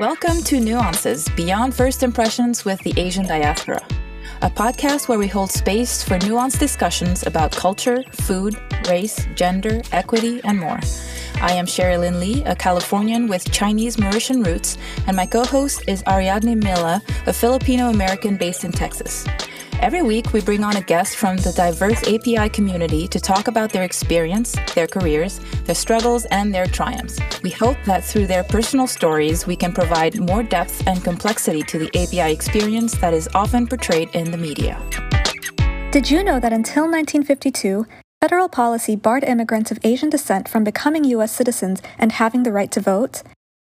Welcome to Nuances Beyond First Impressions with the Asian Diaspora, a podcast where we hold space for nuanced discussions about culture, food, race, gender, equity, and more. I am Sherilyn Lee, a Californian with Chinese Mauritian roots, and my co host is Ariadne Mila, a Filipino American based in Texas. Every week, we bring on a guest from the diverse API community to talk about their experience, their careers, their struggles, and their triumphs. We hope that through their personal stories, we can provide more depth and complexity to the API experience that is often portrayed in the media. Did you know that until 1952, federal policy barred immigrants of Asian descent from becoming U.S. citizens and having the right to vote?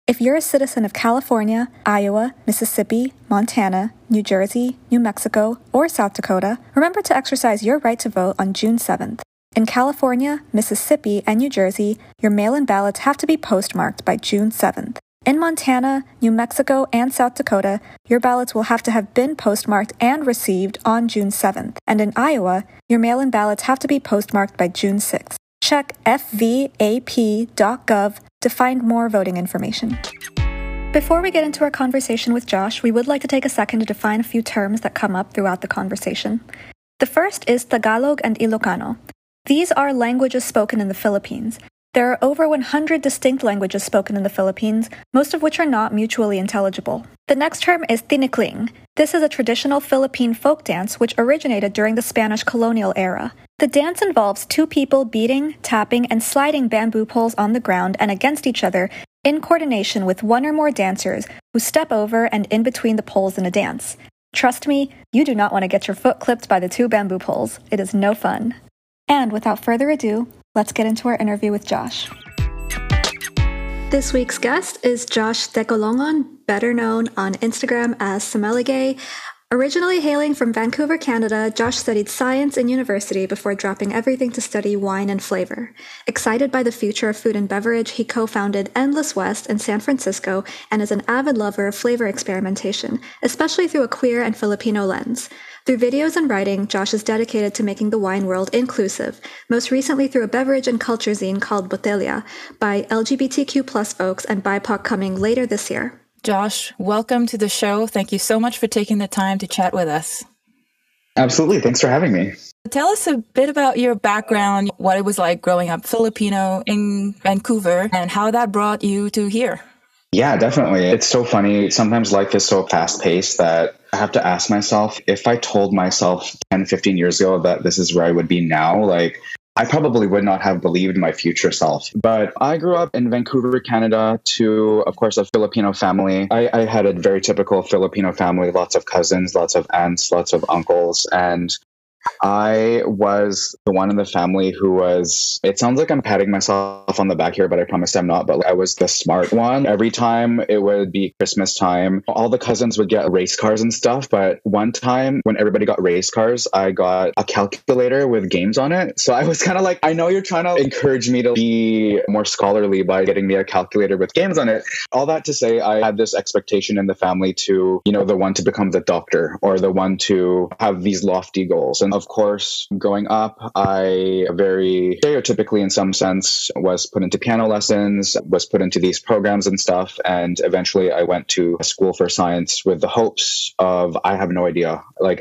If you're a citizen of California, Iowa, Mississippi, Montana, New Jersey, New Mexico, or South Dakota, remember to exercise your right to vote on June 7th. In California, Mississippi, and New Jersey, your mail in ballots have to be postmarked by June 7th. In Montana, New Mexico, and South Dakota, your ballots will have to have been postmarked and received on June 7th. And in Iowa, your mail in ballots have to be postmarked by June 6th. Check fvap.gov to find more voting information. Before we get into our conversation with Josh, we would like to take a second to define a few terms that come up throughout the conversation. The first is Tagalog and Ilocano. These are languages spoken in the Philippines. There are over 100 distinct languages spoken in the Philippines, most of which are not mutually intelligible. The next term is tinikling. This is a traditional Philippine folk dance which originated during the Spanish colonial era. The dance involves two people beating, tapping, and sliding bamboo poles on the ground and against each other in coordination with one or more dancers who step over and in between the poles in a dance. Trust me, you do not want to get your foot clipped by the two bamboo poles. It is no fun. And without further ado, let's get into our interview with Josh. This week's guest is Josh Decolongon, better known on Instagram as Sommeligay. Originally hailing from Vancouver, Canada, Josh studied science in university before dropping everything to study wine and flavor. Excited by the future of food and beverage, he co founded Endless West in San Francisco and is an avid lover of flavor experimentation, especially through a queer and Filipino lens. Through videos and writing, Josh is dedicated to making the wine world inclusive, most recently through a beverage and culture zine called Botelya by LGBTQ plus folks and BIPOC coming later this year. Josh, welcome to the show. Thank you so much for taking the time to chat with us. Absolutely. Thanks for having me. Tell us a bit about your background, what it was like growing up Filipino in Vancouver, and how that brought you to here. Yeah, definitely. It's so funny. Sometimes life is so fast paced that I have to ask myself if I told myself 10, 15 years ago that this is where I would be now, like I probably would not have believed my future self. But I grew up in Vancouver, Canada, to, of course, a Filipino family. I, I, had a very typical Filipino family lots of cousins, lots of aunts, lots of uncles. And I was the one in the family who was, it sounds like I'm patting myself on the back here, but I promise I'm not. But I was the smart one. Every time it would be Christmas time, all the cousins would get race cars and stuff. But one time when everybody got race cars, I got a calculator with games on it. So I was kind of like, I know you're trying to encourage me to be more scholarly by getting me a calculator with games on it. All that to say, I had this expectation in the family to, you know, the one to become the doctor or the one to have these lofty goals. And of course, growing up, I very stereotypically, in some sense, was put into piano lessons, was put into these programs and stuff. And eventually I went to a school for science with the hopes of, I have no idea. Like,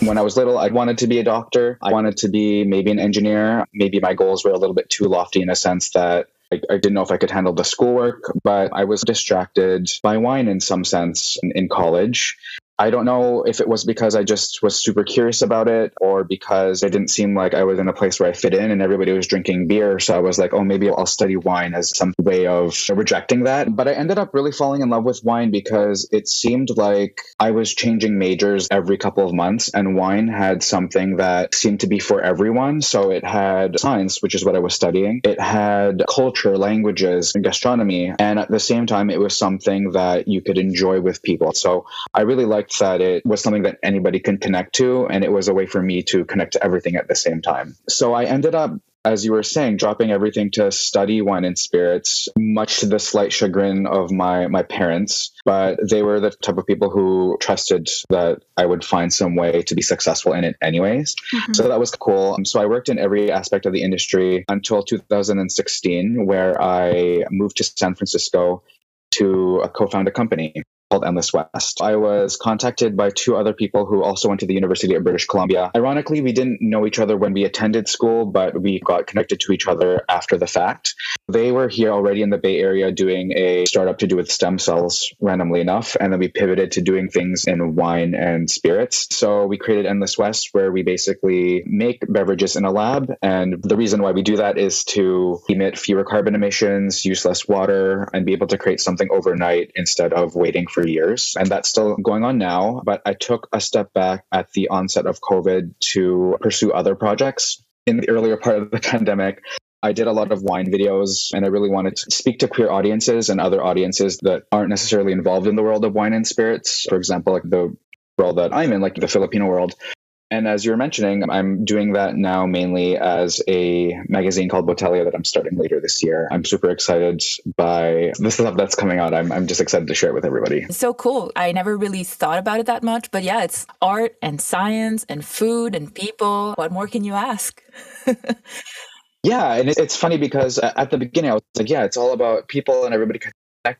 when I was little, I wanted to be a doctor. I wanted to be maybe an engineer. Maybe my goals were a little bit too lofty in a sense that I, I, didn't know if I could handle the schoolwork, but I was distracted by wine in some sense in, in college. I don't know if it was because I just was super curious about it or because it didn't seem like I was in a place where I fit in and everybody was drinking beer. So I was like, oh, maybe I'll study wine as some way of rejecting that. But I ended up really falling in love with wine because it seemed like I was changing majors every couple of months and wine had something that seemed to be for everyone. So it had science, which is what I was studying. It had culture, languages, and gastronomy. And at the same time, it was something that you could enjoy with people. So I really liked that it was something that anybody can connect to, and it was a way for me to connect to everything at the same time. So I ended up as you were saying, dropping everything to study wine and spirits, much to the slight chagrin of my my parents. But they were the type of people who trusted that I would find some way to be successful in it, anyways. Mm-hmm. So that was cool. So I worked in every aspect of the industry until 2016, where I moved to San Francisco to co found a company called Endless West. I was contacted by two other people who also went to the University of British Columbia. Ironically, we didn't know each other when we attended school, but we got connected to each other after the fact. They were here already in the Bay Area doing a startup to do with stem cells, randomly enough, and then we pivoted to doing things in wine and spirits. So we created Endless West, where we basically make beverages in a lab. And the reason why we do that is to emit fewer carbon emissions, use less water, and be able to create something overnight instead of waiting for years. And that's still going on now. But I took a step back at the onset of COVID to pursue other projects. In the earlier part of the pandemic, I did a lot of wine videos and I really wanted to speak to queer audiences and other audiences that aren't necessarily involved in the world of wine and spirits. For example, like the world that I'm in, like the Filipino world. And as you were mentioning, I'm doing that now mainly as a magazine called Botelya that I'm starting later this year. I'm super excited by the stuff that's coming out. I'm, I'm just excited to share it with everybody. So cool. I never really thought about it that much, but yeah, it's art and science and food and people. What more can you ask? yeah. And it's funny because at the beginning, I was like, yeah, it's all about people and everybody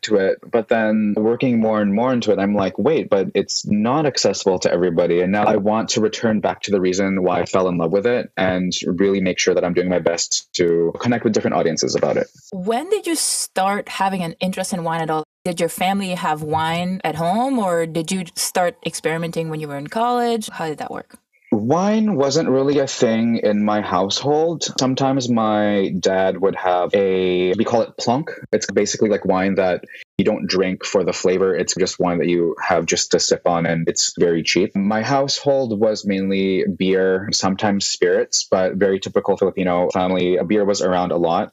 to it. But then working more and more into it, I'm like, wait, but it's not accessible to everybody. And now I want to return back to the reason why I fell in love with it and really make sure that I'm doing my best to connect with different audiences about it. When did you start having an interest in wine at all? Did your family have wine at home or did you start experimenting when you were in college? How did that work? Wine wasn't really a thing in my household. Sometimes my dad would have a, we call it plunk. It's basically like wine that you don't drink for the flavor. It's just wine that you have just to sip on, and it's very cheap. My household was mainly beer, sometimes spirits, but very typical Filipino family. A beer was around a lot.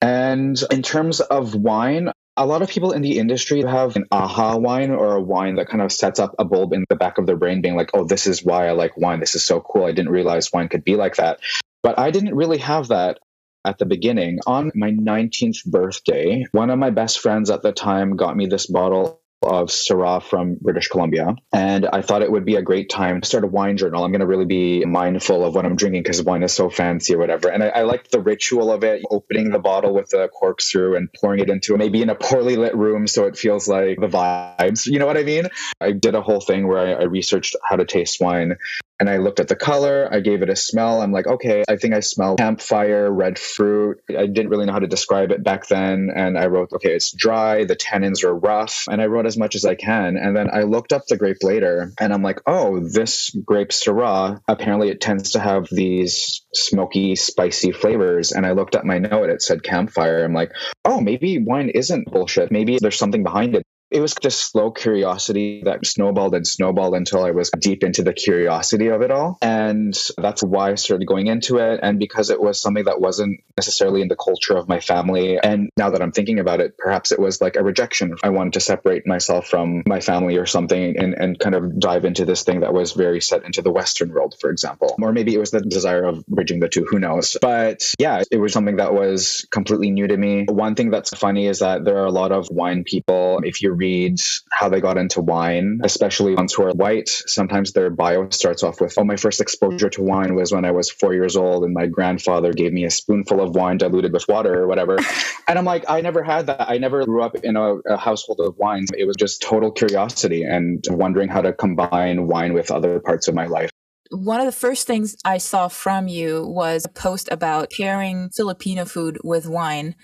And in terms of wine, a lot of people in the industry have an aha wine or a wine that kind of sets up a bulb in the back of their brain, being like, oh, this is why I like wine. This is so cool. I didn't realize wine could be like that. But I didn't really have that at the beginning. On my 19th birthday, one of my best friends at the time got me this bottle of Syrah from British Columbia. And I thought it would be a great time to start a wine journal. I'm going to really be mindful of what I'm drinking because wine is so fancy or whatever. And I, I liked the ritual of it, opening the bottle with the corkscrew and pouring it into maybe in a poorly lit room so it feels like the vibes. You know what I mean? I did a whole thing where I, I researched how to taste wine and I looked at the color, I gave it a smell. I'm like, okay, I think I smell campfire, red fruit. I didn't really know how to describe it back then. And I wrote, okay, it's dry, the tannins are rough. And I wrote as much as I can. And then I looked up the grape later and I'm like, oh, this grape Syrah, apparently it tends to have these smoky, spicy flavors. And I looked at my note, it said campfire. I'm like, oh, maybe wine isn't bullshit. Maybe there's something behind it it was just slow curiosity that snowballed and snowballed until I was deep into the curiosity of it all. And that's why I started going into it. And because it was something that wasn't necessarily in the culture of my family. And now that I'm thinking about it, perhaps it was like a rejection. I wanted to separate myself from my family or something and, and kind of dive into this thing that was very set into the Western world, for example. Or maybe it was the desire of bridging the two, who knows? But yeah, it was something that was completely new to me. One thing that's funny is that there are a lot of wine people. If you read how they got into wine, especially ones who are white. Sometimes their bio starts off with, Oh, my first exposure to wine was when I was four years old, and my grandfather gave me a spoonful of wine diluted with water or whatever. and I'm like, I never had that. I never grew up in a, a household of wines. It was just total curiosity and wondering how to combine wine with other parts of my life one of the first things I saw from you was a post about pairing Filipino food with wine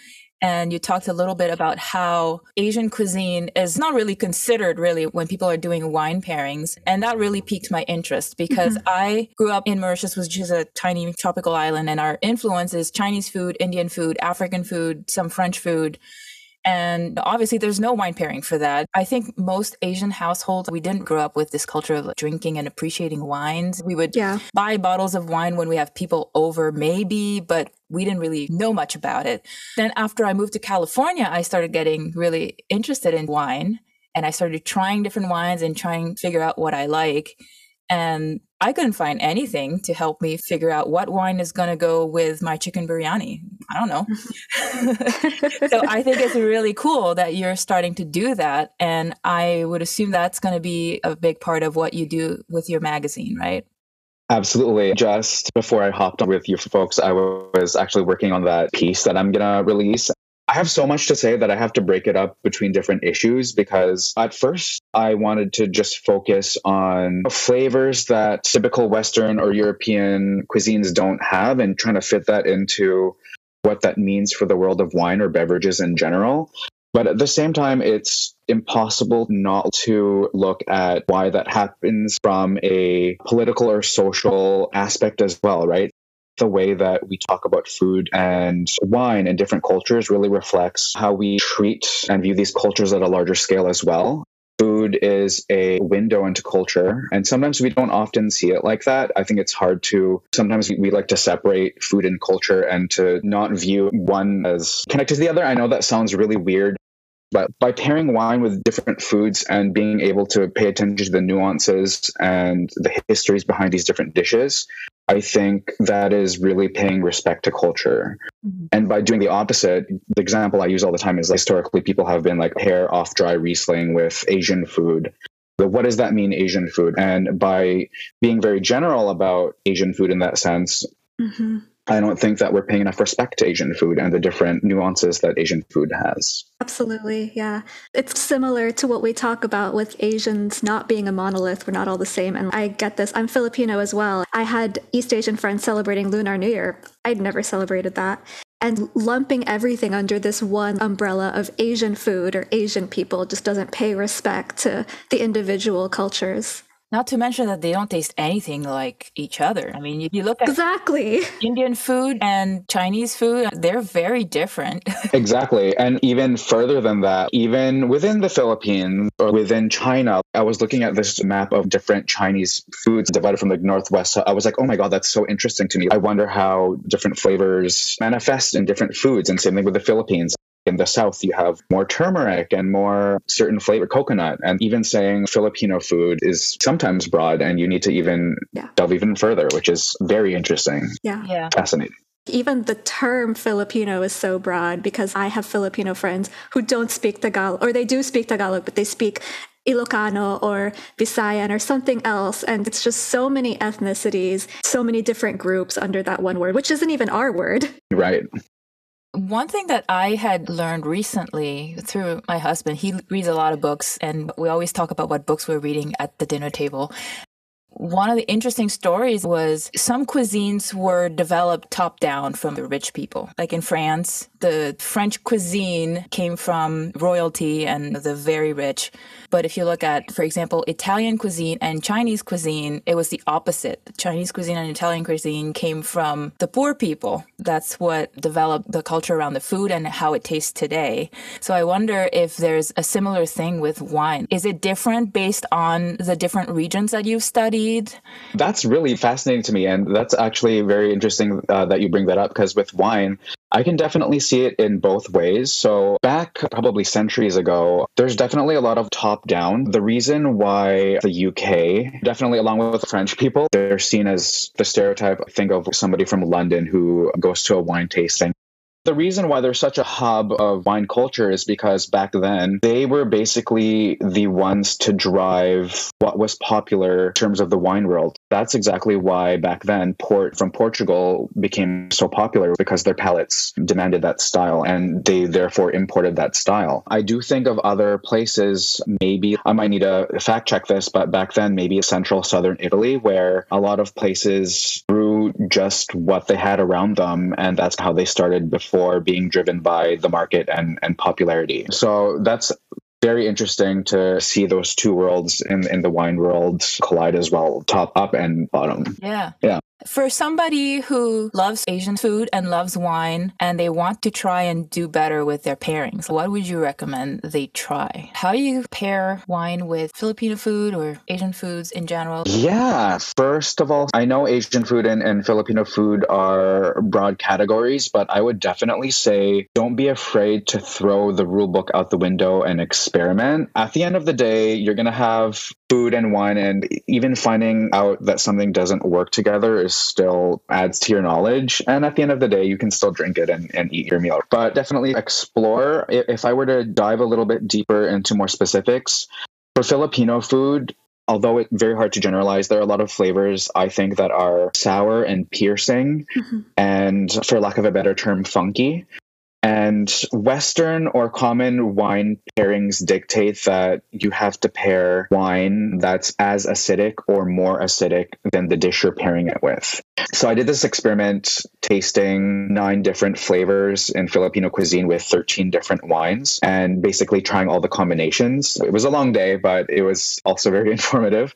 and you talked a little bit about how Asian cuisine is not really considered really when people are doing wine pairings. And that really piqued my interest because mm-hmm. I grew up in Mauritius, which is a tiny tropical island, and our influence is Chinese food, Indian food, African food, some French food. And obviously, there's no wine pairing for that. I think most Asian households, we didn't grow up with this culture of drinking and appreciating wines. We would yeah. buy bottles of wine when we have people over, maybe, but we didn't really know much about it. Then, after I moved to California, I started getting really interested in wine and I started trying different wines and trying to figure out what I like. And I couldn't find anything to help me figure out what wine is going to go with my chicken biryani. I don't know. so I think it's really cool that you're starting to do that. And I would assume that's going to be a big part of what you do with your magazine, right? Absolutely. Just before I hopped on with you folks, I was actually working on that piece that I'm going to release. I have so much to say that I have to break it up between different issues because at first I wanted to just focus on flavors that typical Western or European cuisines don't have and trying to fit that into what that means for the world of wine or beverages in general. But at the same time, it's impossible not to look at why that happens from a political or social aspect as well, right? The way that we talk about food and wine in different cultures really reflects how we treat and view these cultures at a larger scale as well. Food is a window into culture and sometimes we don't often see it like that. I think it's hard to sometimes we like to separate food and culture and to not view one as connected to the other. I know that sounds really weird but by pairing wine with different foods and being able to pay attention to the nuances and the histories behind these different dishes, I think that is really paying respect to culture. Mm-hmm. And by doing the opposite, the example I use all the time is historically people have been like pair off dry Riesling with Asian food. But what does that mean, Asian food? And by being very general about Asian food in that sense, mm-hmm. I don't think that we're paying enough respect to Asian food and the different nuances that Asian food has. Absolutely, yeah. It's similar to what we talk about with Asians not being a monolith. We're not all the same. And I get this. I'm Filipino as well. I had East Asian friends celebrating Lunar New Year. I'd never celebrated that. And lumping everything under this one umbrella of Asian food or Asian people just doesn't pay respect to the individual cultures. Not to mention that they don't taste anything like each other. I mean, if you look at exactly Indian food and Chinese food, they're very different. exactly. And even further than that, even within the Philippines or within China, I was looking at this map of different Chinese foods divided from the northwest. So I was like, oh my God, that's so interesting to me. I wonder how different flavors manifest in different foods. And same thing with the Philippines in the south you have more turmeric and more certain flavor coconut and even saying filipino food is sometimes broad and you need to even yeah. delve even further which is very interesting yeah yeah fascinating even the term Filipino is so broad because I have Filipino friends who don't speak Tagalog, or they do speak Tagalog, but they speak Ilocano or Visayan or something else. And it's just so many ethnicities, so many different groups under that one word, which isn't even our word. Right. One thing that I had learned recently through my husband, he reads a lot of books, and we always talk about what books we're reading at the dinner table. One of the interesting stories was some cuisines were developed top down from the rich people. Like in France, the French cuisine came from royalty and the very rich. But if you look at, for example, Italian cuisine and Chinese cuisine, it was the opposite. Chinese cuisine and Italian cuisine came from the poor people. That's what developed the culture around the food and how it tastes today. So I wonder if there's a similar thing with wine. Is it different based on the different regions that you've studied? That's really fascinating to me. And that's actually very interesting uh, that you bring that up because with wine, I can definitely see it in both ways. So, back probably centuries ago, there's definitely a lot of top down. The reason why the UK, definitely along with French people, they're seen as the stereotype, think, of somebody from London who goes to a wine tasting the reason why there's such a hub of wine culture is because back then they were basically the ones to drive what was popular in terms of the wine world. That's exactly why back then port from Portugal became so popular because their palates demanded that style and they therefore imported that style. I do think of other places, maybe I might need to fact check this, but back then maybe central southern Italy where a lot of places grew just what they had around them and that's how they started before being driven by the market and, and popularity. So that's very interesting to see those two worlds in, in the wine world collide as well, top up and bottom. Yeah. Yeah. For somebody who loves Asian food and loves wine and they want to try and do better with their pairings, what would you recommend they try? How do you pair wine with Filipino food or Asian foods in general? Yeah, first of all, I know Asian food and, and Filipino food are broad categories, but I would definitely say don't be afraid to throw the rule book out the window and experiment. At the end of the day, you're going to have food and wine and even finding out that something doesn't work together is still adds to your knowledge and at the end of the day you can still drink it and, and eat your meal but definitely explore if i were to dive a little bit deeper into more specifics for filipino food although it's very hard to generalize there are a lot of flavors i think that are sour and piercing mm-hmm. and for lack of a better term funky And Western or common wine pairings dictate that you have to pair wine that's as acidic or more acidic than the dish you're pairing it with. So I did this experiment tasting nine different flavors in Filipino cuisine with 13 different wines and basically trying all the combinations. It was a long day, but it was also very informative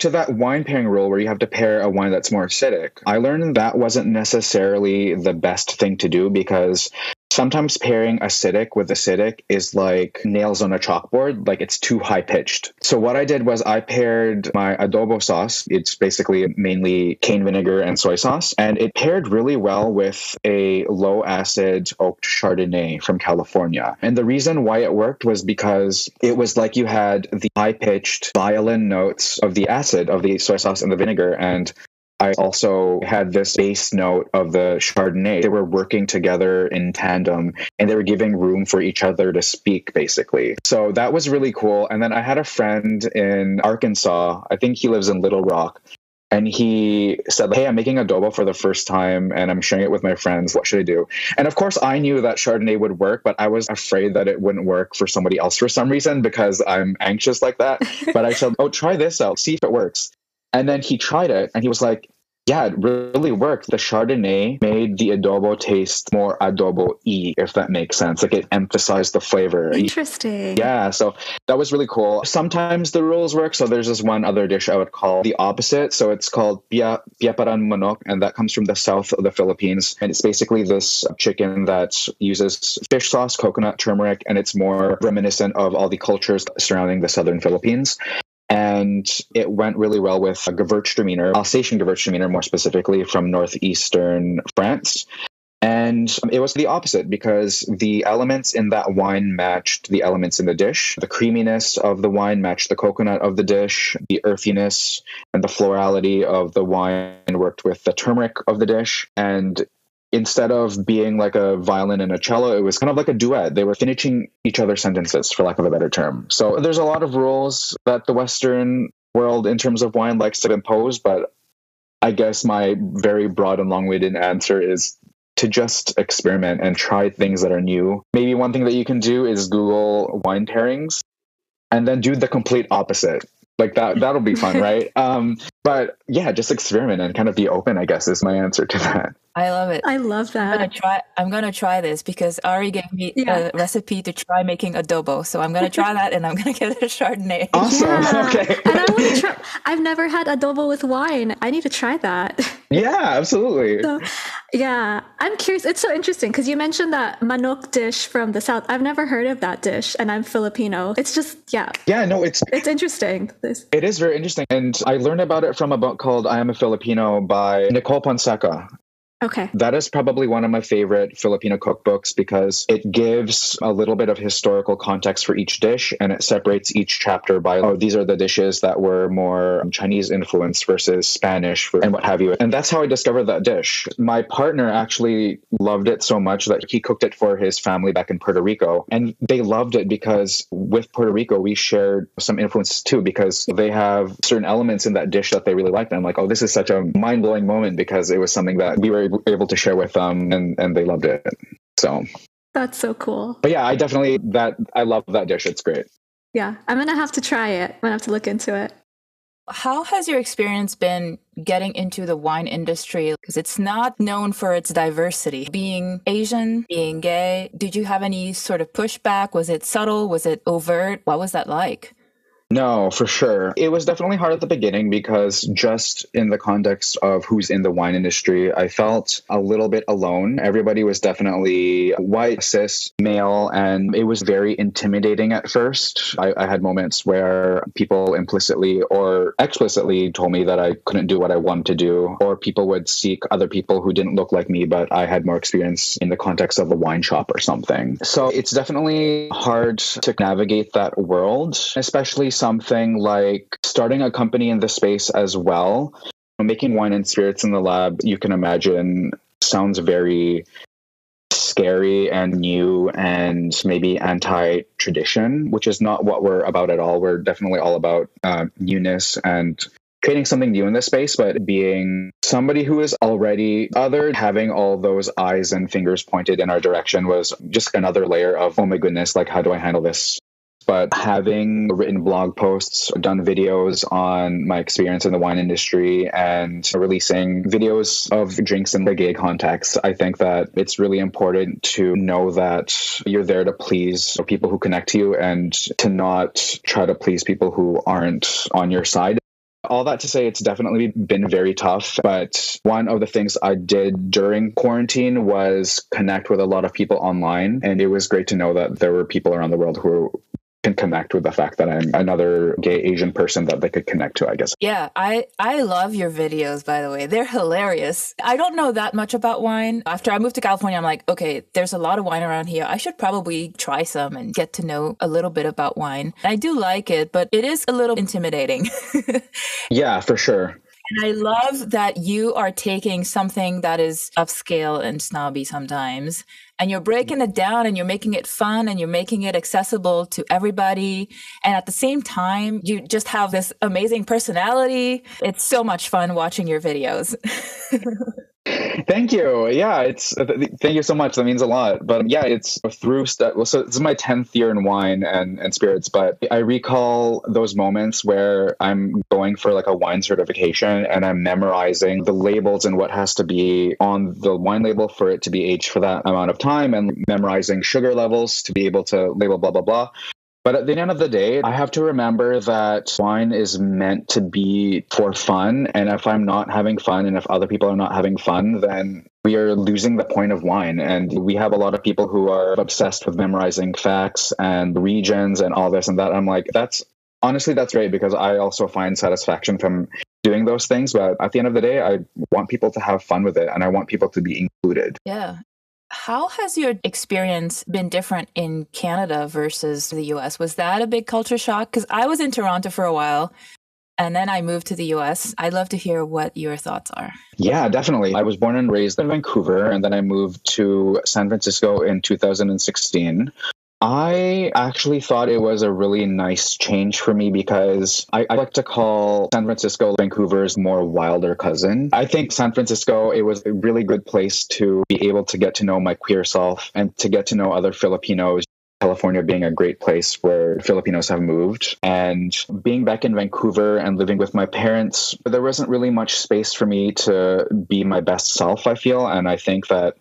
to that wine pairing rule where you have to pair a wine that's more acidic, I learned that wasn't necessarily the best thing to do because sometimes pairing acidic with acidic is like nails on a chalkboard like it's too high pitched so what i did was i paired my adobo sauce it's basically mainly cane vinegar and soy sauce and it paired really well with a low acid oaked chardonnay from california. And the reason why it worked was because it was like you had the high pitched violin notes of the acid of the soy sauce and the vinegar and I also had this base note of the Chardonnay. They were working together in tandem and they were giving room for each other to speak, basically. So that was really cool. And then I had a friend in Arkansas, I think he lives in Little Rock. And he said, Hey, I'm making adobo for the first time and I'm sharing it with my friends. What should I do? And of course, I knew that Chardonnay would work, but I was afraid that it wouldn't work for somebody else for some reason because I'm anxious like that. but I said, Oh, try this out, see if it works. And then he tried it and he was like, yeah, it really worked. The Chardonnay made the adobo taste more adobo y, if that makes sense. Like it emphasized the flavor. Interesting. Yeah, so that was really cool. Sometimes the rules work. So there's this one other dish I would call the opposite. So it's called pia, piaparan manok, and that comes from the south of the Philippines. And it's basically this chicken that uses fish sauce, coconut, turmeric, and it's more reminiscent of all the cultures surrounding the southern Philippines and it went really well with a Gewürztraminer, Alsatian Gewürztraminer more specifically from northeastern France. And it was the opposite because the elements in that wine matched the elements in the dish. The creaminess of the wine matched the coconut of the dish. The earthiness and the florality of the wine worked with the turmeric of the dish. And instead of being like a violin and a cello, it was kind of like a duet. They were finishing each other's sentences, for lack of a better term. So there's a lot of rules that the Western world, in terms of wine, likes to impose. But I guess my very broad and long winded answer is to just experiment and try things that are new. Maybe one thing that you can do is Google wine pairings and then do the complete opposite like that that'll be fun right um but yeah just experiment and kind of be open i guess is my answer to that I love it. I love that. I'm gonna try. I'm gonna try this because Ari gave me yeah. a recipe to try making adobo. So I'm gonna try that, and I'm gonna get a Chardonnay. Awesome. Yeah. Okay. and I want to try. I've never had adobo with wine. I need to try that. Yeah, absolutely. So, yeah, I'm curious. It's so interesting because you mentioned that manok dish from the south. I've never heard of that dish, and I'm Filipino. It's just yeah. Yeah, no, it's it's interesting. This. It is very interesting, and I learned about it from a book called "I Am a Filipino" by Nicole Ponseca. Okay. That is probably one of my favorite Filipino cookbooks because it gives a little bit of historical context for each dish and it separates each chapter by, oh, these are the dishes that were more Chinese influenced versus Spanish and what have you. And that's how I discovered that dish. My partner actually loved it so much that he cooked it for his family back in Puerto Rico. And they loved it because with Puerto Rico, we shared some influences too because they have certain elements in that dish that they really liked. And I'm like, oh, this is such a mind blowing moment because it was something that we were able to share with them and, and they loved it. So that's so cool. But yeah, I definitely that I love that dish. It's great. Yeah, I'm gonna have to try it. I'm gonna have to look into it. How has your experience been getting into the wine industry? Because it's not known for its diversity. Being Asian, being gay, did you have any sort of pushback? Was it subtle? Was it overt? What was that like? No, for sure. It was definitely hard at the beginning because just in the context of who's in the wine industry, I felt a little bit alone. Everybody was definitely white, cis, male, and it was very intimidating at first. I, I had moments where people implicitly or explicitly told me that I couldn't do what I wanted to do, or people would seek other people who didn't look like me, but I had more experience in the context of a wine shop or something. So it's definitely hard to navigate that world, especially something like starting a company in the space as well. Making wine and spirits in the lab, you can imagine, sounds very scary and new and maybe anti tradition, which is not what we're about at all. We're definitely all about uh, newness and creating something new in this space, but being somebody who is already othered, having all those eyes and fingers pointed in our direction was just another layer of, oh my goodness, like, how do I handle this but having written blog posts, done videos on my experience in the wine industry, and releasing videos of drinks in the gay context, I think that it's really important to know that you're there to please people who connect to you and to not try to please people who aren't on your side. All that to say it's definitely been very tough but one of the things i did during quarantine was connect with a lot of people online and it was great to know that there were people around the world who can connect with the fact that I'm another gay Asian person that they could connect to, I guess. Yeah, I I love your videos by the way. They're hilarious. I don't know that much about wine. After I moved to California, I'm like, okay, there's a lot of wine around here. I should probably try some and get to know a little bit about wine. I do like it, but it is a little intimidating. yeah, for sure. And I love that you are taking something that is upscale and snobby sometimes, and you're breaking it down and you're making it fun and you're making it accessible to everybody. And at the same time, you just have this amazing personality. It's so much fun watching your videos. Thank you. Yeah, it's uh, thank you so much. That means a lot. But yeah, it's through stuff. Well, so this is my tenth year in wine and and spirits. But I recall those moments where I'm going for like a wine certification and I'm memorizing the labels and what has to be on the wine label for it to be aged for that amount of time, and memorizing sugar levels to be able to label blah blah blah. But at the end of the day, I have to remember that wine is meant to be for fun. And if I'm not having fun and if other people are not having fun, then we are losing the point of wine. And we have a lot of people who are obsessed with memorizing facts and regions and all this and that. I'm like, that's honestly, that's great because I also find satisfaction from doing those things. But at the end of the day, I want people to have fun with it and I want people to be included. Yeah. How has your experience been different in Canada versus the US? Was that a big culture shock? Because I was in Toronto for a while and then I moved to the US. I'd love to hear what your thoughts are. Yeah, definitely. I was born and raised in Vancouver, and then I moved to San Francisco in 2016. I actually thought it was a really nice change for me because I, I, like to call San Francisco Vancouver's more wilder cousin. I think San Francisco, it was a really good place to be able to get to know my queer self and to get to know other Filipinos. California being a great place where Filipinos have moved. And being back in Vancouver and living with my parents, there wasn't really much space for me to be my best self, I feel. And I think that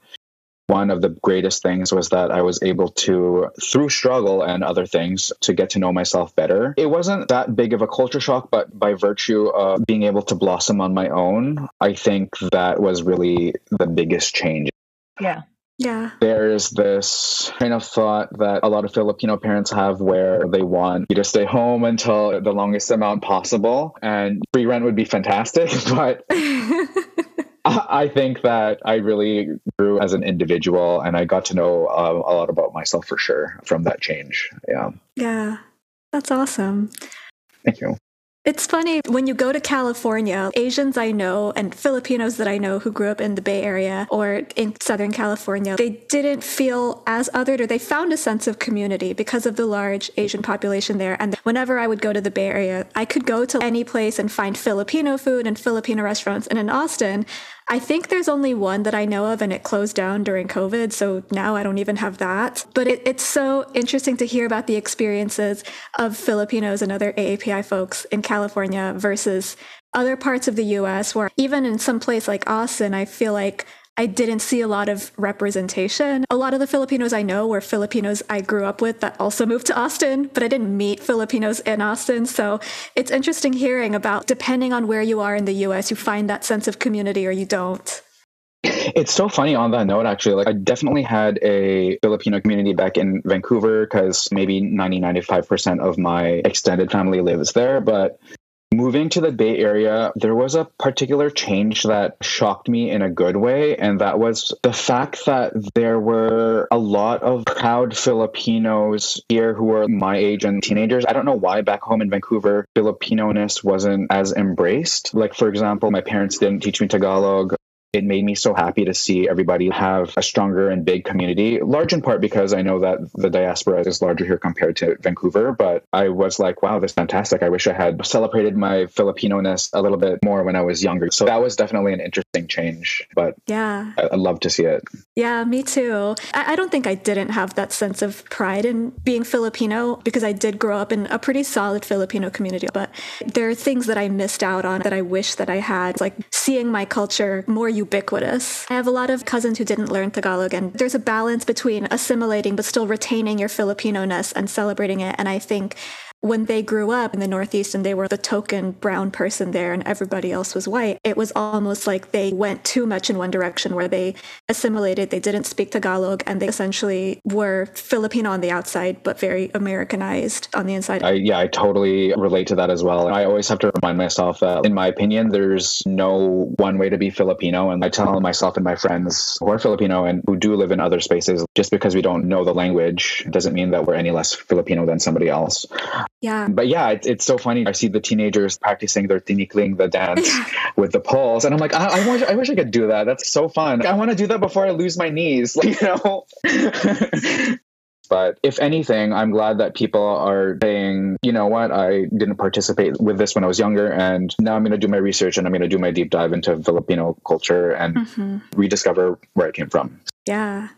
one of the greatest things was that I was able to, through struggle and other things, to get to know myself better. It wasn't that big of a culture shock, but by virtue of being able to blossom on my own, I think that was really the biggest change. Yeah. Yeah. There's this kind of thought that a lot of Filipino parents have where they want you to stay home until the longest amount possible. And free rent would be fantastic, but I think that I really grew as an individual and I got to know uh, a lot about myself for sure from that change. Yeah. Yeah. That's awesome. Thank you. It's funny when you go to California, Asians I know and Filipinos that I know who grew up in the Bay Area or in Southern California, they didn't feel as othered or they found a sense of community because of the large Asian population there. And whenever I would go to the Bay Area, I could go to any place and find Filipino food and Filipino restaurants. And in Austin, I think there's only one that I know of and it closed down during COVID. So now I don't even have that. But it, it's so interesting to hear about the experiences of Filipinos and other AAPI folks in California versus other parts of the US where even in some place like Austin, I feel like I didn't see a lot of representation. A lot of the Filipinos I know were Filipinos I grew up with that also moved to Austin, but I didn't meet Filipinos in Austin. So it's interesting hearing about depending on where you are in the US, you find that sense of community or you don't. It's so funny on that note, actually. Like, I definitely had a Filipino community back in Vancouver because maybe 90, 95% of my extended family lives there. But Moving to the Bay Area, there was a particular change that shocked me in a good way, and that was the fact that there were a lot of proud Filipinos here who were my age and teenagers. I don't know why back home in Vancouver, Filipino ness wasn't as embraced. Like, for example, my parents didn't teach me Tagalog. It made me so happy to see everybody have a stronger and big community, large in part because I know that the diaspora is larger here compared to Vancouver. But I was like, wow, this is fantastic. I wish I had celebrated my Filipino ness a little bit more when I was younger. So that was definitely an interesting change. But yeah, I, would love to see it. Yeah, me too. I, I don't think I didn't have that sense of pride in being Filipino because I did grow up in a pretty solid Filipino community. But there are things that I missed out on that I wish that I had, like seeing my culture more ubiquitous. I have a lot of cousins who didn't learn Tagalog, and there's a balance between assimilating but still retaining your Filipino ness and celebrating it. And I think when they grew up in the Northeast and they were the token brown person there and everybody else was white, it was almost like they went too much in one direction where they assimilated, they didn't speak Tagalog, and they essentially were Filipino on the outside, but very Americanized on the inside. I, yeah, I totally relate to that as well. I always have to remind myself that, in my opinion, there's no one way to be Filipino. And I tell myself and my friends who are Filipino and who do live in other spaces, just because we don't know the language doesn't mean that we're any less Filipino than somebody else. Yeah. But yeah, it, it's so funny. I see the teenagers practicing their tinikling, the dance with the poles. And I'm like, I, I, wish, I wish I could do that. That's so fun. I want to do that before I lose my knees, like, you know? But if anything, I'm glad that people are saying, you know what, I didn't participate with this when I was younger. And now I'm going to do my research and I'm going to do my deep dive into Filipino culture and mm-hmm. rediscover where it came from. Yeah.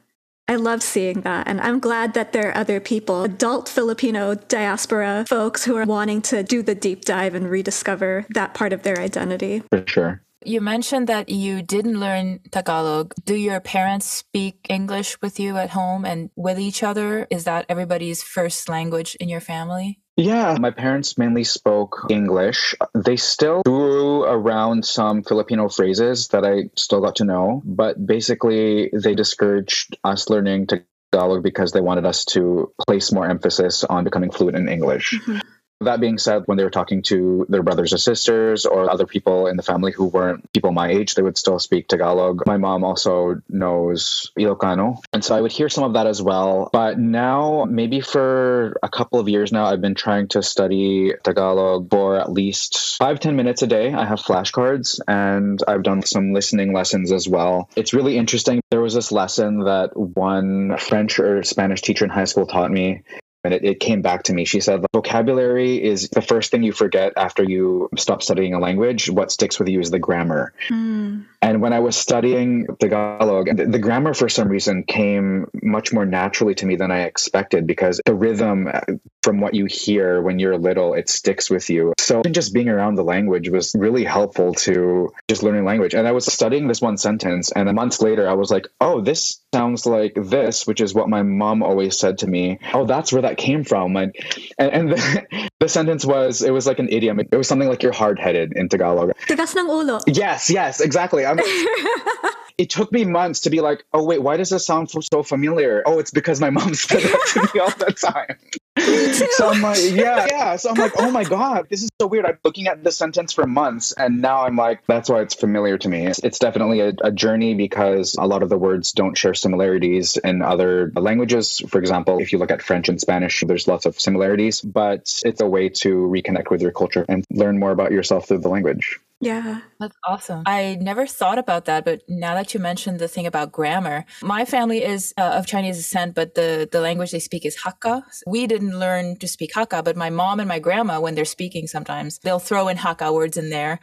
I love seeing that. And I'm glad that there are other people, adult Filipino diaspora folks, who are wanting to do the deep dive and rediscover that part of their identity. For sure. You mentioned that you didn't learn Tagalog. Do your parents speak English with you at home and with each other? Is that everybody's first language in your family? Yeah, my parents mainly spoke English. They still threw around some Filipino phrases that I still got to know, but basically they discouraged us learning Tagalog because they wanted us to place more emphasis on becoming fluent in English. Mm-hmm. That being said, when they were talking to their brothers or sisters or other people in the family who weren't people my age, they would still speak Tagalog. My mom also knows Ilocano. And so I would hear some of that as well. But now, maybe for a couple of years now, I've been trying to study Tagalog for at least five ten minutes a day. I have flashcards and I've done some listening lessons as well. It's really interesting. There was this lesson that one French or Spanish teacher in high school taught me and it, it came back to me. She said, vocabulary is the first thing you forget after you stop studying a language. What sticks with you is the grammar. Mm. And when I was studying Tagalog, the, the grammar for some reason came much more naturally to me than I expected because the rhythm uh, from what you hear when you're little, it sticks with you. So just being around the language was really helpful to just learning language. And I was studying this one sentence, and a month later, I was like, oh, this sounds like this, which is what my mom always said to me. Oh, that's where that came from. And, and, and the, the sentence was, it was like an idiom. It was something like you're hard headed in Tagalog. Tigas ng ulo. Yes, yes, exactly. it took me months to be like, oh wait, why does this sound so familiar? Oh, it's because my mom said that to me all the time. so I'm like, yeah, yeah. So I'm like, oh my god, this is so weird. I'm looking at the sentence for months, and now I'm like, that's why it's familiar to me. It's, it's definitely a, a journey because a lot of the words don't share similarities in other languages. For example, if you look at French and Spanish, there's lots of similarities, but it's a way to reconnect with your culture and learn more about yourself through the language. Yeah. That's awesome. I never thought about that, but now that you mentioned the thing about grammar, my family is uh, of Chinese descent, but the, the language they speak is Hakka. We didn't learn to speak Hakka, but my mom and my grandma, when they're speaking sometimes, they'll throw in Hakka words in there.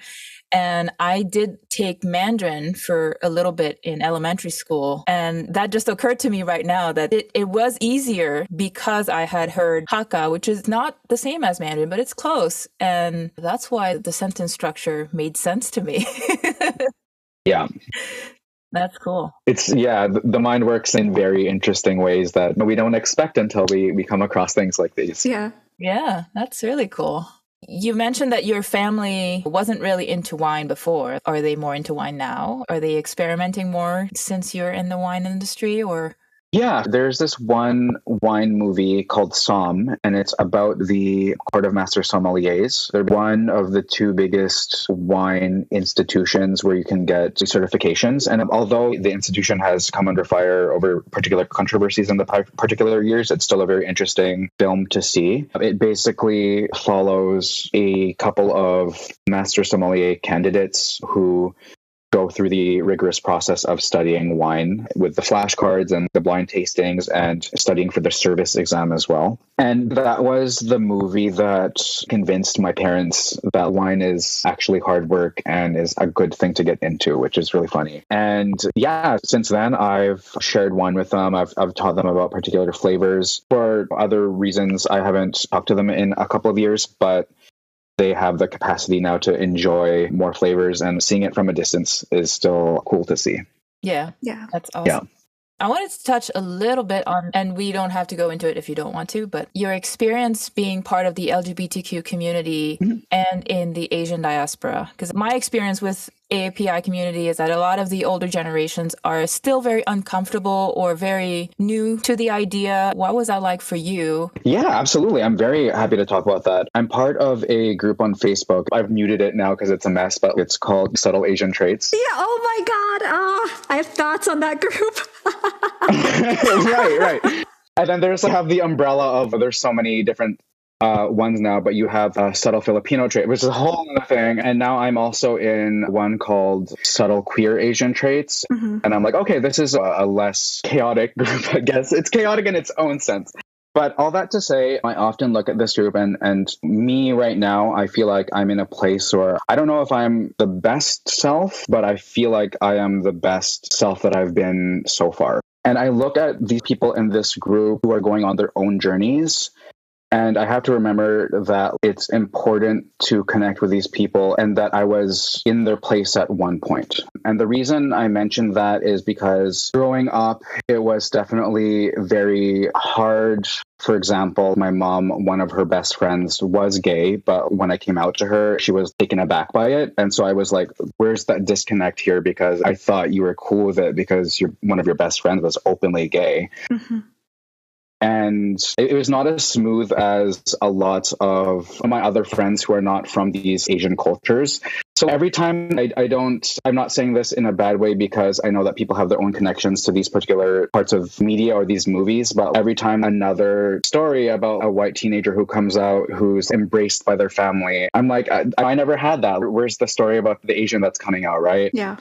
And I did take Mandarin for a little bit in elementary school. And that just occurred to me right now that it, it was easier because I had heard Hakka, which is not the same as Mandarin, but it's close. And that's why the sentence structure made sense to me. yeah. That's cool. It's yeah, the mind works in very interesting ways that we don't expect until we we come across things like these. Yeah. Yeah, that's really cool. You mentioned that your family wasn't really into wine before. Are they more into wine now? Are they experimenting more since you're in the wine industry or? Yeah, there's this one wine movie called Somm, and it's about the Court of Master Sommeliers. They're one of the two biggest wine institutions where you can get certifications. And although the institution has come under fire over particular controversies in the particular years, it's still a very interesting film to see. It basically follows a couple of Master Sommelier candidates who go through the rigorous process of studying wine with the flashcards and the blind tastings and studying for the service exam as well. And that was the movie that convinced my parents that wine is actually hard work and is a good thing to get into, which is really funny. And yeah, since then, I've shared wine with them. I've, I've taught them about particular flavors. For other reasons, I haven't talked to them in a couple of years, but they have the capacity now to enjoy more flavors and seeing it from a distance is still cool to see. Yeah. Yeah. That's awesome. Yeah. I wanted to touch a little bit on, and we don't have to go into it if you don't want to, but your experience being part of the LGBTQ community mm-hmm. and in the Asian diaspora. Because my experience with AAPI community is that a lot of the older generations are still very uncomfortable or very new to the idea. What was that like for you? Yeah, absolutely. I'm very happy to talk about that. I'm part of a group on Facebook. I've muted it now because it's a mess, but it's called Subtle Asian Traits. Yeah, oh my God. Uh, I have thoughts on that group. right, right. And then there's like, have the umbrella of there's so many different uh, ones now, but you have a subtle Filipino trait, which is a whole other thing. And now I'm also in one called subtle queer Asian traits. Mm-hmm. And I'm like, okay, this is a, a less chaotic group, I guess. It's chaotic in its own sense. But all that to say, I often look at this group and, and me right now, I feel like I'm in a place where I don't know if I'm the best self, but I feel like I am the best self that I've been so far. And I look at these people in this group who are going on their own journeys and I have to remember that it's important to connect with these people and that I was in their place at one point. And the reason I mentioned that is because growing up, it was definitely very hard. For example, my mom, one of her best friends, was gay, but when I came out to her, she was taken aback by it. And so I was like, where's that disconnect here? Because I thought you were cool with it because one of your best friends was openly gay. Mm-hmm and it was not as smooth as a lot of my other friends who are not from these asian cultures. So every time I, I, don't i'm not saying this in a bad way because i know that people have their own connections to these particular parts of media or these movies but every time another story about a white teenager who comes out who's embraced by their family i'm like i, I never had that. Where's the story about the asian that's coming out right? Yeah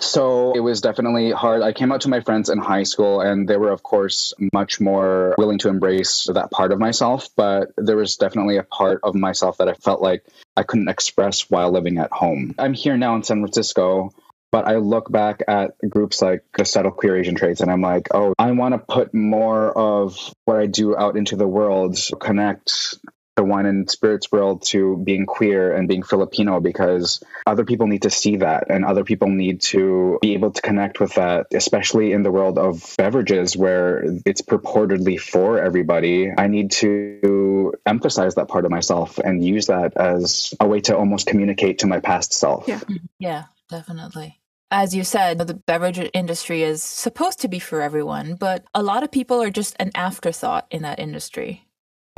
so it was definitely hard. I came out to my friends in high school, and they were, of course, much more willing to embrace that part of myself. But there was definitely a part of myself that I felt like I couldn't express while living at home. I'm here now in San Francisco. But I look back at groups like the Subtle Queer Asian Traits and I'm like, oh, I want to put more of what I do out into the world, connect the wine and spirits world to being queer and being Filipino because other people need to see that and other people need to be able to connect with that, especially in the world of beverages where it's purportedly for everybody. I need to emphasize that part of myself and use that as a way to almost communicate to my past self. Yeah. Mm-hmm. Yeah, definitely as you said, the beverage industry is supposed to be for everyone, but a lot of people are just an afterthought in that industry.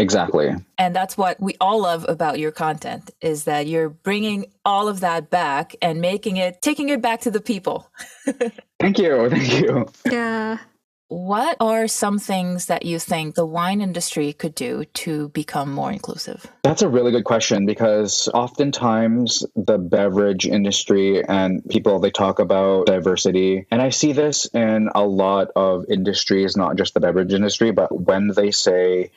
Exactly. And that's what we all love about your content is that you're bringing all of that back and making it taking it back to the people. thank you. Thank you. Yeah. What are some things that you think the wine industry could do to become more inclusive? That's a really good question because oftentimes the beverage industry and people they talk about diversity and I see this in a lot of industries not just the beverage industry but when they say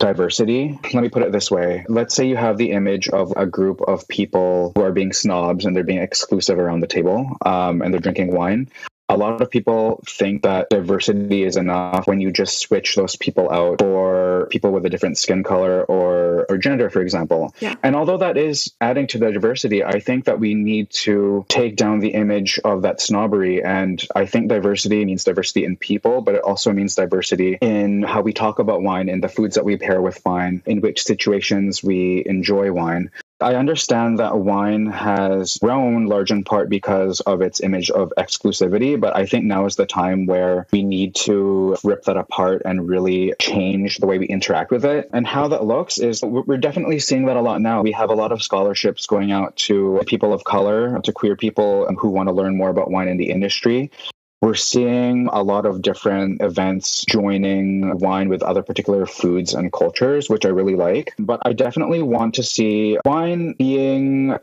diversity. Let me put it this way. Let's say you have the image of a group of people who are being snobs and they're being exclusive around the table um, and they're drinking wine a lot of people think that diversity is enough when you just switch those people out for people with a different skin color or, or gender, for example. Yeah. And although that is adding to the diversity, I think that we need to take down the image of that snobbery. And I think diversity means diversity in people, but it also means diversity in how we talk about wine, in the foods that we pair with wine, in which situations we enjoy wine. I understand that wine has grown large in part because of its image of exclusivity, but I think now is the time where we need to rip that apart and really change the way we interact with it. And how that looks is we're definitely seeing that a lot now. We have a lot of scholarships going out to people of color, to queer people who want to learn more about wine in the industry. We're seeing a lot of different events joining wine with other particular foods and cultures, which I really like. But I definitely want to see wine being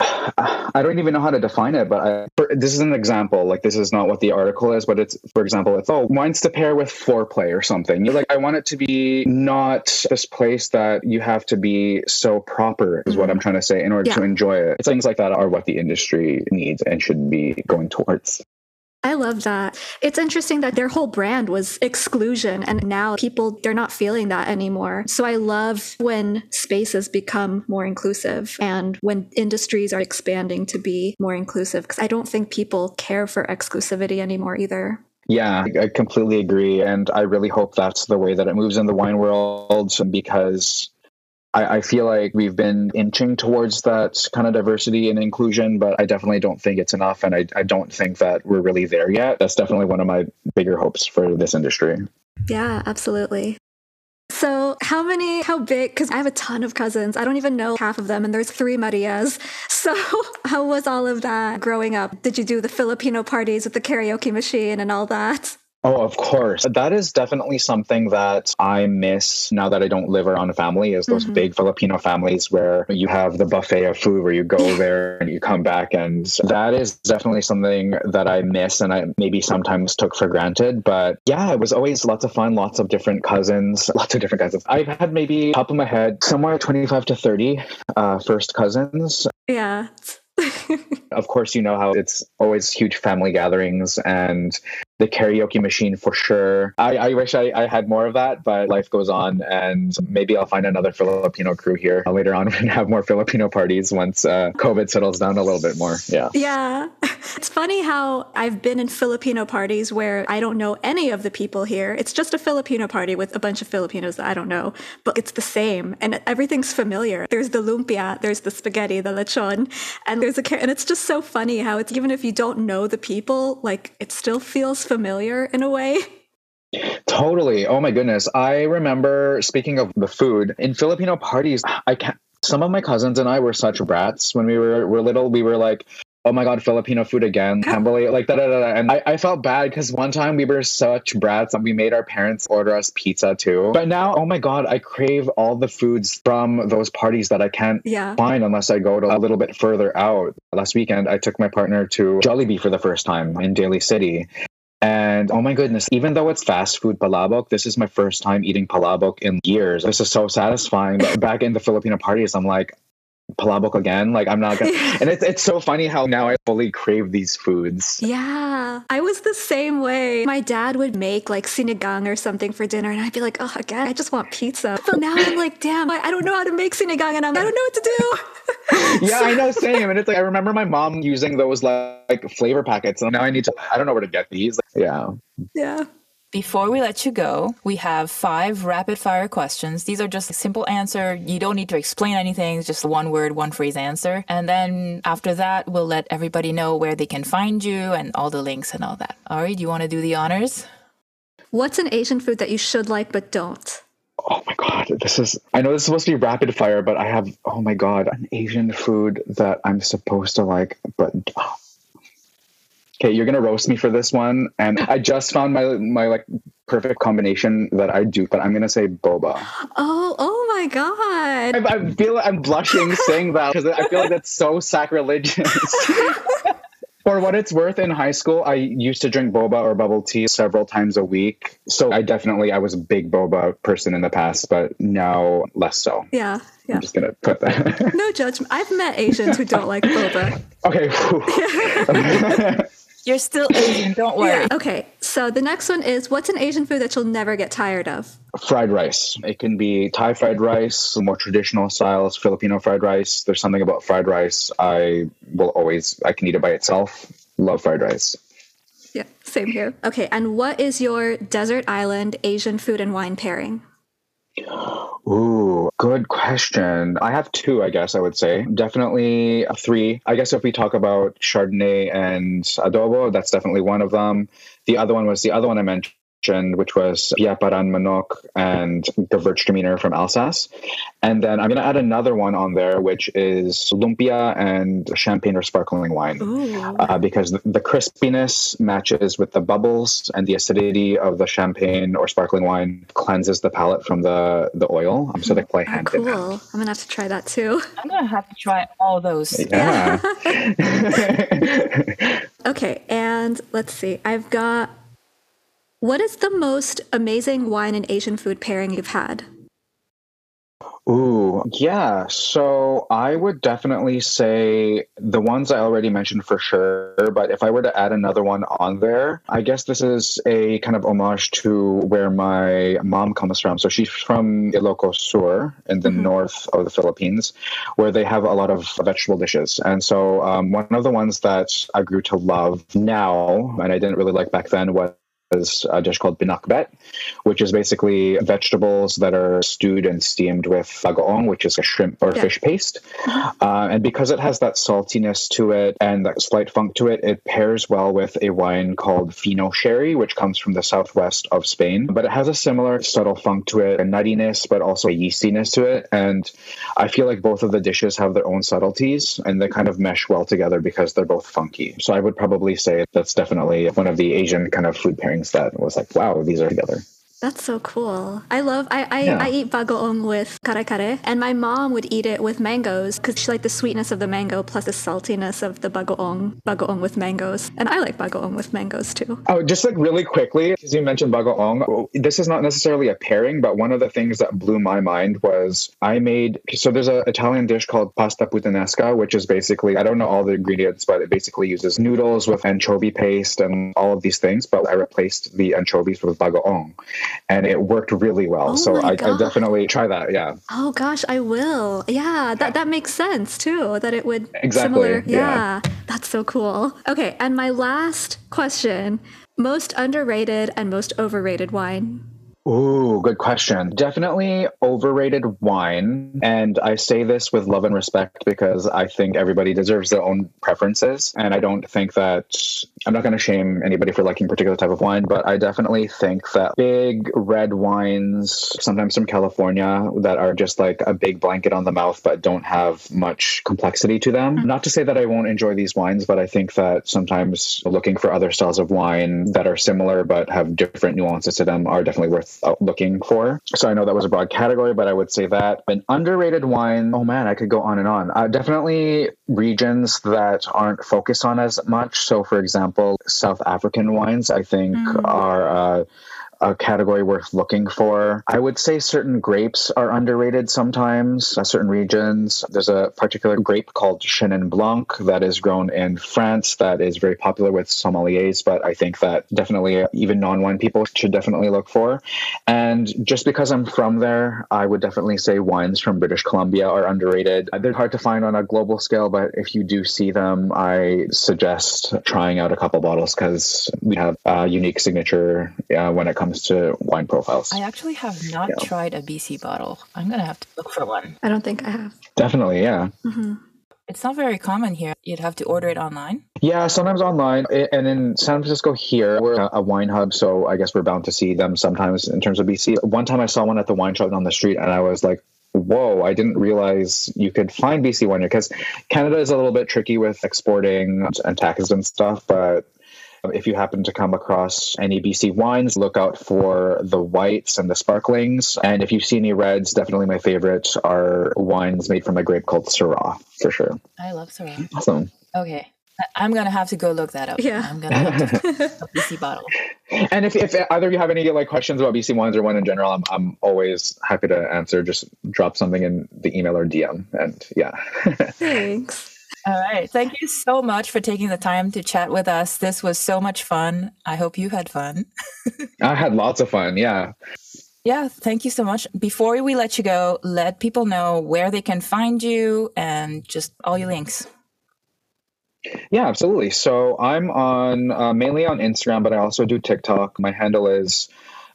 I don't even know how to define it, but I, for, this is an example. Like this is not what the article is, but it's for example, it's oh wines to pair with foreplay or something. You're like I want it to be not this place that you have to be so proper is mm-hmm. what I'm trying to say in order yeah. to enjoy it. It's things like that are what the industry needs and should be going towards. I love that. It's interesting that their whole brand was exclusion and now people they're not feeling that anymore. So I love when spaces become more inclusive and when industries are expanding to be more inclusive because I don't think people care for exclusivity anymore either. Yeah, I completely agree. And I really hope that's the way that it moves in the wine world because I, I, feel like we've been inching towards that kind of diversity and inclusion, but I definitely don't think it's enough. And I, I don't think that we're really there yet. That's definitely one of my bigger hopes for this industry. Yeah, absolutely. So, how many, how big? Because I have a ton of cousins. I don't even know half of them, and there's three Marias. So, how was all of that growing up? Did you do the Filipino parties with the karaoke machine and all that? Oh, of course. That is definitely something that I miss now that I don't live around a family is those mm-hmm. big Filipino families where you have the buffet of food where you go there and you come back. And that is definitely something that I miss and I maybe sometimes took for granted. But yeah, it was always lots of fun, lots of different cousins, lots of different cousins. I've had maybe top of my head somewhere 25 to 30 uh, first cousins. Yeah. of course, you know how it's always huge family gatherings and the karaoke machine for sure. I, I wish I, I, had more of that, but life goes on, and maybe I'll find another Filipino crew here later on and have more Filipino parties once uh, COVID settles down a little bit more. Yeah. Yeah. It's funny how I've been in Filipino parties where I don't know any of the people here. It's just a Filipino party with a bunch of Filipinos that I don't know, but it's the same and everything's familiar. There's the lumpia, there's the spaghetti, the lechon, and there's a and it's just so funny how it's even if you don't know the people, like it still feels familiar in a way. Totally. Oh my goodness. I remember speaking of the food in Filipino parties, I can't some of my cousins and I were such brats when we were, were little. We were like, oh my god, Filipino food again, Cambodia, like da da da. And I, I felt bad because one time we were such brats and we made our parents order us pizza too. But now, oh my god, I crave all the foods from those parties that I can't yeah. find unless I go to a little bit further out. Last weekend, I took my partner to Jollibee for the first time in Daly City. And oh my goodness, even though it's fast food palabok, this is my first time eating palabok in years. This is so satisfying. But back in the Filipino parties, I'm like, palabok again. Like I'm not gonna. and it's it's so funny how now I fully crave these foods. Yeah, I was the same way. My dad would make like sinigang or something for dinner, and I'd be like, oh, again, I just want pizza. But now I'm like, damn, I, I don't know how to make sinigang, and I'm, I don't know what to do. yeah, I know, same. And it's like I remember my mom using those like, like flavor packets, and now I need to. I don't know where to get these. Like, yeah. Yeah. Before we let you go, we have five rapid fire questions. These are just a simple answer. You don't need to explain anything, it's just one word, one phrase answer. And then after that, we'll let everybody know where they can find you and all the links and all that. Ari, do you want to do the honors? What's an Asian food that you should like but don't? Oh my god, this is I know this is supposed to be rapid fire, but I have oh my god, an Asian food that I'm supposed to like but oh, okay, you're gonna roast me for this one, and I just found my my like perfect combination that I do, but I'm gonna say boba. Oh, oh my god! I, I feel I'm blushing saying that because I feel like that's so sacrilegious. For what it's worth, in high school, I used to drink boba or bubble tea several times a week. So I definitely I was a big boba person in the past, but now less so. Yeah, yeah. I'm just gonna put that. no judgment. I've met Asians who don't like boba. Okay. You're still Asian, don't worry. Yeah. Okay, so the next one is what's an Asian food that you'll never get tired of? Fried rice. It can be Thai fried rice, more traditional styles, Filipino fried rice. There's something about fried rice. I will always, I can eat it by itself. Love fried rice. Yeah, same here. Okay, and what is your desert island Asian food and wine pairing? Ooh, good question. I have two, I guess I would say. Definitely three. I guess if we talk about Chardonnay and adobo, that's definitely one of them. The other one was the other one I mentioned which was Piaparan Manok and Gewürztraminer from Alsace. And then I'm going to add another one on there, which is Lumpia and champagne or sparkling wine. Uh, because the, the crispiness matches with the bubbles and the acidity of the champagne or sparkling wine cleanses the palate from the, the oil. Um, so they play Oh, hand cool. in I'm gonna have to try that too. I'm gonna have to try all those. Yeah. Okay, and let's see. I've got. What is the most amazing wine and Asian food pairing you've had? Ooh, yeah. So I would definitely say the ones I already mentioned for sure. But if I were to add another one on there, I guess this is a kind of homage to where my mom comes from. So she's from Ilocos Sur in the north of the Philippines, where they have a lot of vegetable dishes. And so um, one of the ones that I grew to love now, and I didn't really like back then, was is a dish called pinakbet, which is basically vegetables that are stewed and steamed with bagoong, which is a shrimp or Yeah. fish paste. Uh, and because it has that saltiness to it and that slight funk to it, it pairs well with a wine called Fino Sherry, which comes from the southwest of Spain. But it has a similar subtle funk to it, a nuttiness, but also a yeastiness to it. And I feel like both of the dishes have their own subtleties and they kind of mesh well together because they're both funky. So I would probably say that's definitely one of the Asian kind of food pairings that was like, wow, these are together. That's so cool. I love I I, Yeah. I eat bagoong with kare kare, and my mom would eat it with mangoes because she liked the sweetness of the mango plus the saltiness of the bagoong bagoong with mangoes, and I like bagoong with mangoes too. Oh, just like really quickly, because you mentioned bagoong, oh, this is not necessarily a pairing, but one of the things that blew my mind was I made. So there's an Italian dish called pasta puttanesca, which is basically I don't know all the ingredients, but it basically uses noodles with anchovy paste and all of these things. But I replaced the anchovies with bagoong, and it worked really well. Oh so I, I definitely try that. Yeah. Oh gosh, I will. Yeah, that that makes sense too. That it would Exactly, similar. yeah. yeah, that's so cool. Okay, and my last question: most underrated and most overrated wine. Ooh, good question. Definitely overrated wine. And I say this with love and respect because I think everybody deserves their own preferences. And I don't think that I'm not going to shame anybody for liking a particular type of wine, but I definitely think that big red wines, sometimes from California, that are just like a big blanket on the mouth but don't have much complexity to them. Not to say that I won't enjoy these wines, but I think that sometimes looking for other styles of wine that are similar but have different nuances to them are definitely worth looking for. So I know that was a broad category, but I would say that an underrated wine. Oh man, I could go on and on. Uh, definitely regions that aren't focused on as much. So, for example, South African wines, I think, are. Uh, a category worth looking for. I would say certain grapes are underrated sometimes, uh, certain regions. There's a particular grape called Chenin Blanc that is grown in France that is very popular with sommeliers, but I think that definitely uh, even non wine people should definitely look for. And just because I'm from there, I would definitely say wines from British Columbia are underrated. Uh, They're hard to find on a global scale, but if you do see them, I suggest trying out a couple bottles because we have a unique signature uh, when it comes to wine profiles. I actually have not Yeah. tried a BC bottle. I'm gonna have to look for one. I don't think I have. Definitely, yeah. Mm-hmm. It's not very common here. You'd have to order it online. Yeah, sometimes online. And in San Francisco here, we're a- a wine hub, so I guess we're bound to see them sometimes in terms of BC. One time I saw one at the wine shop on the street and I was like, whoa, I didn't realize you could find BC wine because Canada is a little bit tricky with exporting and taxes and stuff, but if you happen to come across any BC wines, look out for the whites and the sparklings. And if you see any reds, definitely my favorite are wines made from a grape called Syrah, for sure. I love Syrah. Awesome. Okay. I- I'm gonna have to go look that up. Yeah. I'm gonna have to a BC bottle. And if, if either of you have any like questions about BC wines or wine in general, I'm, I'm always happy to answer. Just drop something in the email or DM. And yeah. Thanks. All right. Thank you so much for taking the time to chat with us. This was so much fun. I hope you had fun. I had lots of fun. Yeah. Yeah, thank you so much. Before we let you go, let people know where they can find you and just all your links. Yeah, absolutely. So I'm on uh, mainly on Instagram, but I also do TikTok. My handle is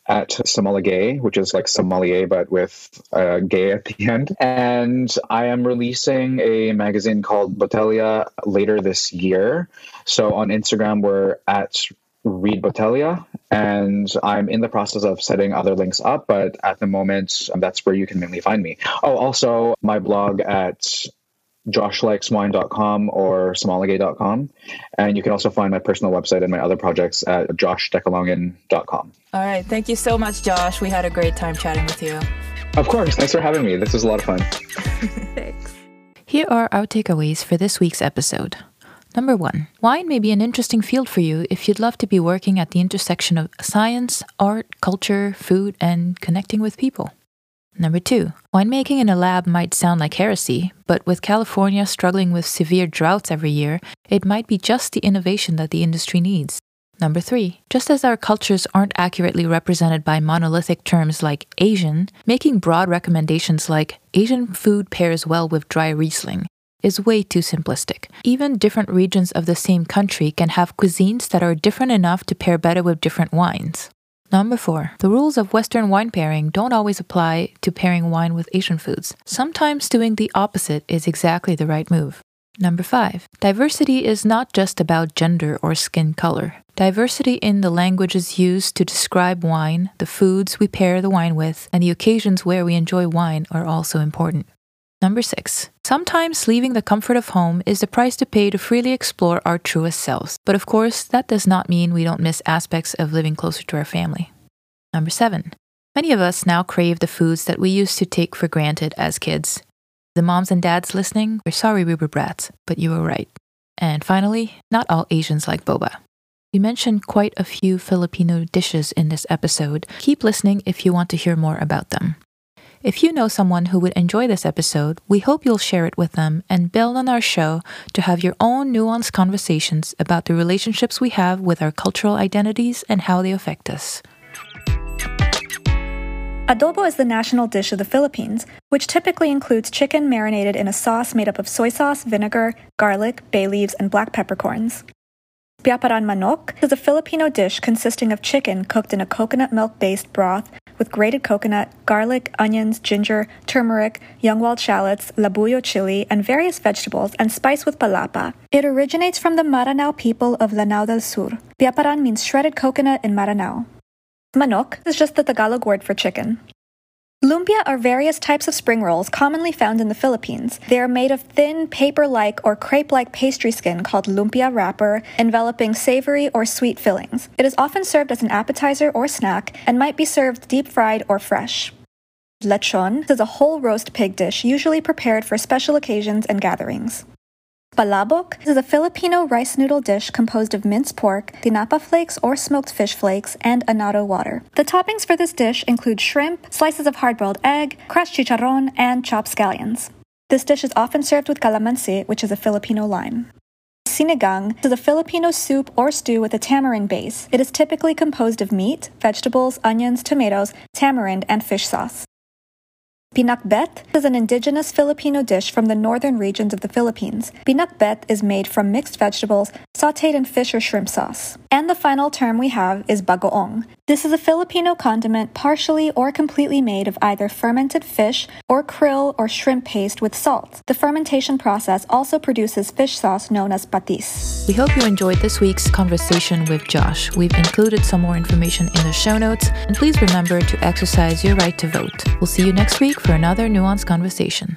at Sommeligay, which is like sommelier, but with uh, gay at the end. And I am releasing a magazine called Botelya later this year. So on Instagram, we're at Read Botelya, and I'm in the process of setting other links up, but at the moment, that's where you can mainly find me. Oh, also my blog at joshlikeswine.com or sommeligay.com. And you can also find my personal website and my other projects at joshdecolongon.com. All right. Thank you so much, Josh. We had a great time chatting with you. Of course. Thanks for having me. This was a lot of fun. Thanks. Here are our takeaways for this week's episode. Number one, wine may be an interesting field for you if you'd love to be working at the intersection of science, art, culture, food, and connecting with people. Number two, winemaking in a lab might sound like heresy, but with California struggling with severe droughts every year, it might be just the innovation that the industry needs. Number three, just as our cultures aren't accurately represented by monolithic terms like Asian, making broad recommendations like Asian food pairs well with dry Riesling is way too simplistic. Even different regions of the same country can have cuisines that are different enough to pair better with different wines. Number four, the rules of Western wine pairing don't always apply to pairing wine with Asian foods. Sometimes doing the opposite is exactly the right move. Number five, diversity is not just about gender or skin color. Diversity in the languages used to describe wine, the foods we pair the wine with, and the occasions where we enjoy wine are also important. Number six, sometimes leaving the comfort of home is the price to pay to freely explore our truest selves. But of course, that does not mean we don't miss aspects of living closer to our family. Number seven, many of us now crave the foods that we used to take for granted as kids. The moms and dads listening, we're sorry we were brats, but you were right. And finally, not all Asians like boba. We mentioned quite a few Filipino dishes in this episode. Keep listening if you want to hear more about them. If you know someone who would enjoy this episode, we hope you'll share it with them and build on our show to have your own nuanced conversations about the relationships we have with our cultural identities and how they affect us. Adobo is the national dish of the Philippines, which typically includes chicken marinated in a sauce made up of soy sauce, vinegar, garlic, bay leaves, and black peppercorns. Piaparan manok is a Filipino dish consisting of chicken cooked in a coconut milk based broth with grated coconut, garlic, onions, ginger, turmeric, young wild shallots, labuyo chili, and various vegetables, and spiced with palapa. It originates from the Maranao people of Lanao del Sur. Piaparan means shredded coconut in Maranao. Manok is just the Tagalog word for chicken. Lumpia are various types of spring rolls commonly found in the Philippines. They are made of thin, paper like, or crepe like pastry skin called lumpia wrapper, enveloping savory or sweet fillings. It is often served as an appetizer or snack and might be served deep fried or fresh. Lechon is a whole roast pig dish usually prepared for special occasions and gatherings. Palabok is a Filipino rice noodle dish composed of minced pork, tinapa flakes or smoked fish flakes, and annatto water. The toppings for this dish include shrimp, slices of hard-boiled egg, crushed chicharron, and chopped scallions. This dish is often served with calamansi, which is a Filipino lime. Sinigang is a Filipino soup or stew with a tamarind base. It is typically composed of meat, vegetables, onions, tomatoes, tamarind, and fish sauce. Pinakbet is an indigenous Filipino dish from the northern regions of the Philippines. Pinakbet is made from mixed vegetables sauteed in fish or shrimp sauce. And the final term we have is bagoong. This is a Filipino condiment partially or completely made of either fermented fish or krill or shrimp paste with salt. The fermentation process also produces fish sauce known as patis. We hope you enjoyed this week's conversation with Josh. We've included some more information in the show notes, and please remember to exercise your right to vote. We'll see you next week for another nuanced conversation.